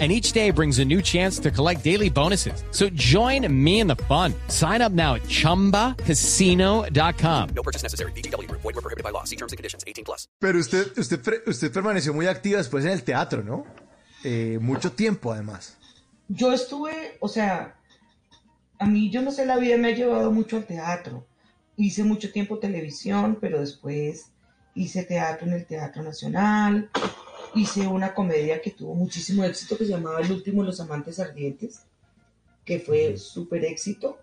and each day brings a new chance to collect daily bonuses. So join me in the fun. Sign up now at ChumbaCasino.com. No purchase necessary. BGW. Void were prohibited by law. See terms and conditions. 18 plus. Pero usted, usted, usted permaneció muy activa después en el teatro, ¿no? Eh, mucho tiempo, además. Yo estuve, o sea, a mí, yo no sé, la vida me ha llevado mucho al teatro. Hice mucho tiempo televisión, pero después hice teatro en el Teatro Nacional, hice una comedia que tuvo muchísimo éxito que se llamaba El último de los amantes ardientes, que fue súper éxito.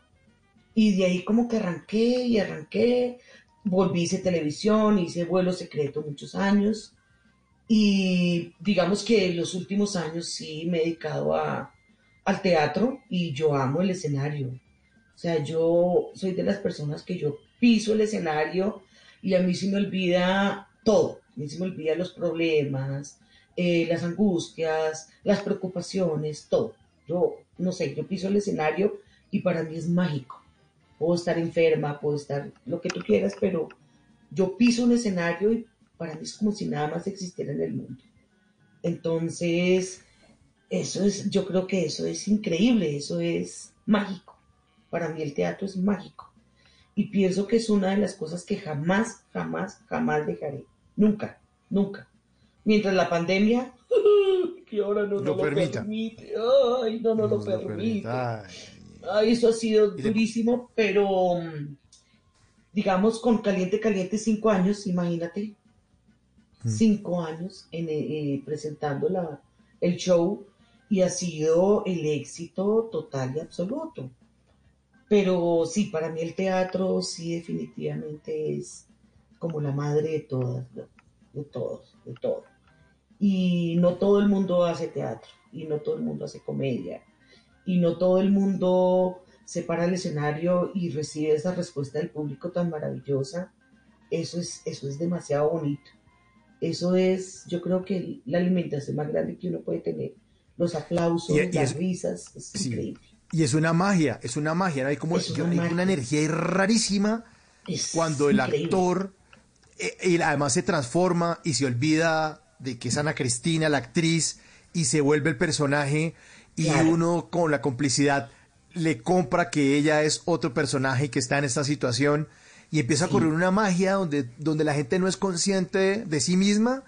Y de ahí como que arranqué y arranqué, volví, hice televisión, hice vuelo secreto muchos años. Y digamos que los últimos años sí me he dedicado a, al teatro y yo amo el escenario. O sea, yo soy de las personas que yo piso el escenario y a mí se me olvida todo. A mí se me olvida los problemas, eh, las angustias, las preocupaciones, todo. Yo, no sé, yo piso el escenario y para mí es mágico. Puedo estar enferma, puedo estar lo que tú quieras, pero yo piso un escenario y para mí es como si nada más existiera en el mundo. Entonces, eso es, yo creo que eso es increíble, eso es mágico. Para mí el teatro es mágico. Y pienso que es una de las cosas que jamás, jamás, jamás dejaré. Nunca, nunca mientras la pandemia, que ahora no, lo permite, ay, no nos lo permite. Ay, eso ha sido durísimo, pero mm, digamos con caliente, caliente cinco años, imagínate, mm. cinco años en, eh, eh, presentando la, el show y ha sido el éxito total y absoluto. Pero sí, para mí el teatro sí definitivamente es como la madre de todas, de todos, de todo y no todo el mundo hace teatro y no todo el mundo hace comedia y no todo el mundo se para el escenario y recibe esa respuesta del público tan maravillosa. Eso es, eso es demasiado bonito. Eso es, yo creo que la alimentación más grande que uno puede tener. Los aplausos, las risas, es increíble. Y es una magia, es una magia, hay como una, energía rarísima cuando el actor eh, y además se transforma y se olvida de que es Ana Cristina, la actriz, y se vuelve el personaje, y uno con la complicidad le compra que ella es otro personaje que está en esta situación, y empieza a ocurrir una magia donde, donde la gente no es consciente de, sí misma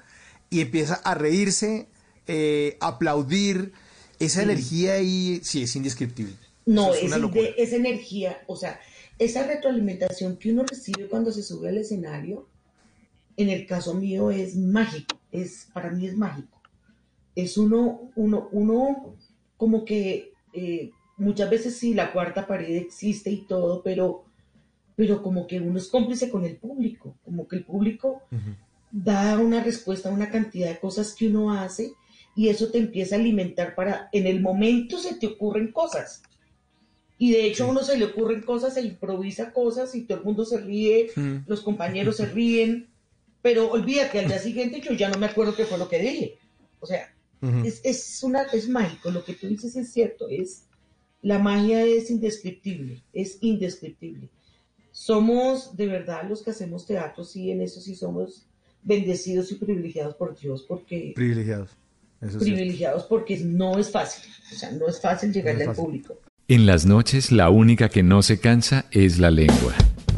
y empieza a reírse, eh, aplaudir. Esa energía ahí sí es indescriptible. No, es, esa energía, o sea, esa retroalimentación que uno recibe cuando se sube al escenario, en el caso mío es mágico es, para mí es mágico. Es uno, uno, uno como que eh, muchas veces sí, la cuarta pared existe y todo, pero, pero como que uno es cómplice con el público, como que el público da una respuesta a una cantidad de cosas que uno hace y eso te empieza a alimentar para, en el momento se te ocurren cosas. Y de hecho a uno se le ocurren cosas, se improvisa cosas y todo el mundo se ríe, los compañeros se ríen, pero olvídate, al día siguiente yo ya no me acuerdo qué fue lo que dije. O sea, es, es, una, es mágico, lo que tú dices es cierto, es, la magia es indescriptible, es indescriptible. Somos de verdad los que hacemos teatro, sí, en eso sí somos bendecidos y privilegiados por Dios, porque... Privilegiados. privilegiados porque no es fácil, o sea, no es fácil llegarle al público. En las noches la única que no se cansa es la lengua.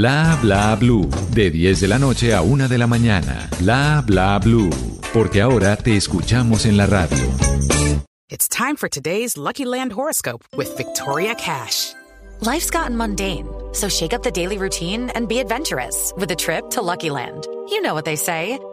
Bla bla blue. De 10 de la noche a 1 de la mañana. Bla bla blue. Porque ahora te escuchamos en la radio. It's time for today's Lucky Land horoscope with Victoria Cash. Life's gotten mundane, so shake up the daily routine and be adventurous with a trip to Lucky Land. You know what they say.